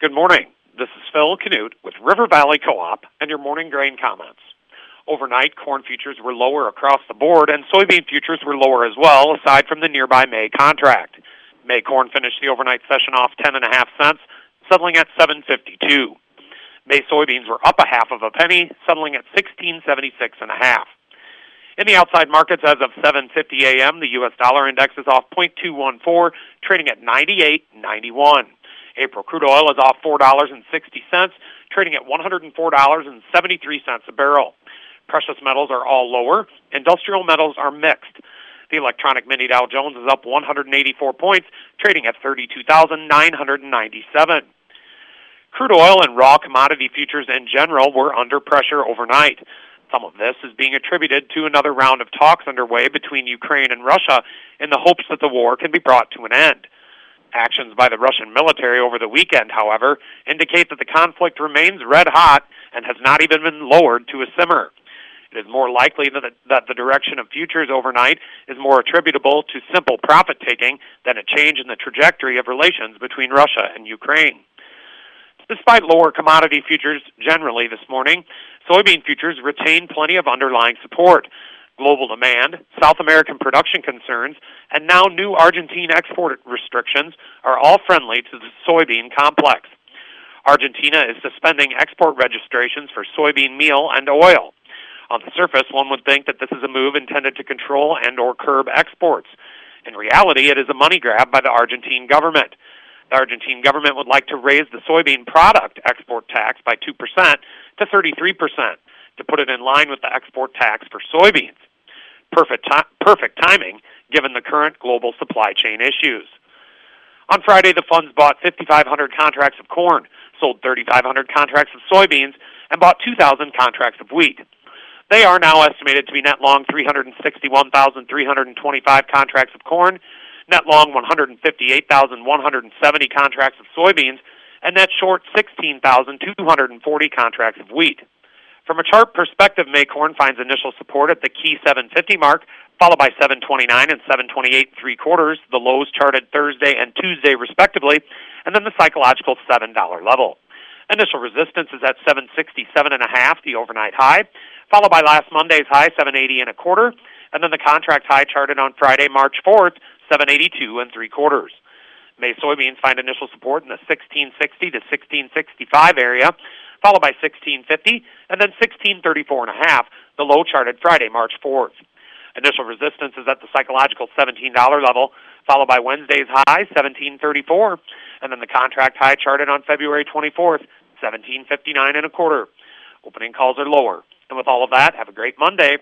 Good morning. This is Phil Canute with River Valley Co-op and your morning grain comments. Overnight, corn futures were lower across the board, and soybean futures were lower as well, aside from the nearby May contract. May corn finished the overnight session off ten and a half cents, settling at 7.52. May soybeans were up a half of a penny, settling at 16.76 and a half. In the outside markets as of 7:50 a.m., the U.S. dollar index is off 0.214, trading at 98.91. April crude oil is off $4.60, trading at $104.73 a barrel. Precious metals are all lower. Industrial metals are mixed. The electronic mini Dow Jones is up 184 points, trading at 32,997. Crude oil and raw commodity futures in general were under pressure overnight. Some of this is being attributed to another round of talks underway between Ukraine and Russia in the hopes that the war can be brought to an end. Actions by the Russian military over the weekend, however, indicate that the conflict remains red hot and has not even been lowered to a simmer. It is more likely that the, that the direction of futures overnight is more attributable to simple profit taking than a change in the trajectory of relations between Russia and Ukraine. Despite lower commodity futures generally this morning, soybean futures retain plenty of underlying support global demand, South American production concerns, and now new Argentine export restrictions are all friendly to the soybean complex. Argentina is suspending export registrations for soybean meal and oil. On the surface, one would think that this is a move intended to control and or curb exports. In reality, it is a money grab by the Argentine government. The Argentine government would like to raise the soybean product export tax by 2% to 33% to put it in line with the export tax for soybeans perfect, perfect timing given the current global supply chain issues. On Friday, the funds bought 5,500 contracts of corn, sold 3,500 contracts of soybeans, and bought 2,000 contracts of wheat. They are now estimated to be net long 361,325 contracts of corn, net long 158,170 contracts of soybeans, and net short 16,240 contracts of wheat. From a chart perspective, Maycorn finds initial support at the key 750 mark, followed by 729 and 728 three quarters, the lows charted Thursday and Tuesday respectively, and then the psychological $7 level. Initial resistance is at 767 and a half, the overnight high, followed by last Monday's high, 780 and a quarter, and then the contract high charted on Friday, March 4th, 782 and three quarters. May soybeans find initial support in the 1660 to 1665 area, followed by 1650, and then 1634 and a half, the low charted Friday, March 4th. Initial resistance is at the psychological $17 level, followed by Wednesday's high, 1734, and then the contract high charted on February 24th, 1759 and a quarter. Opening calls are lower. And with all of that, have a great Monday.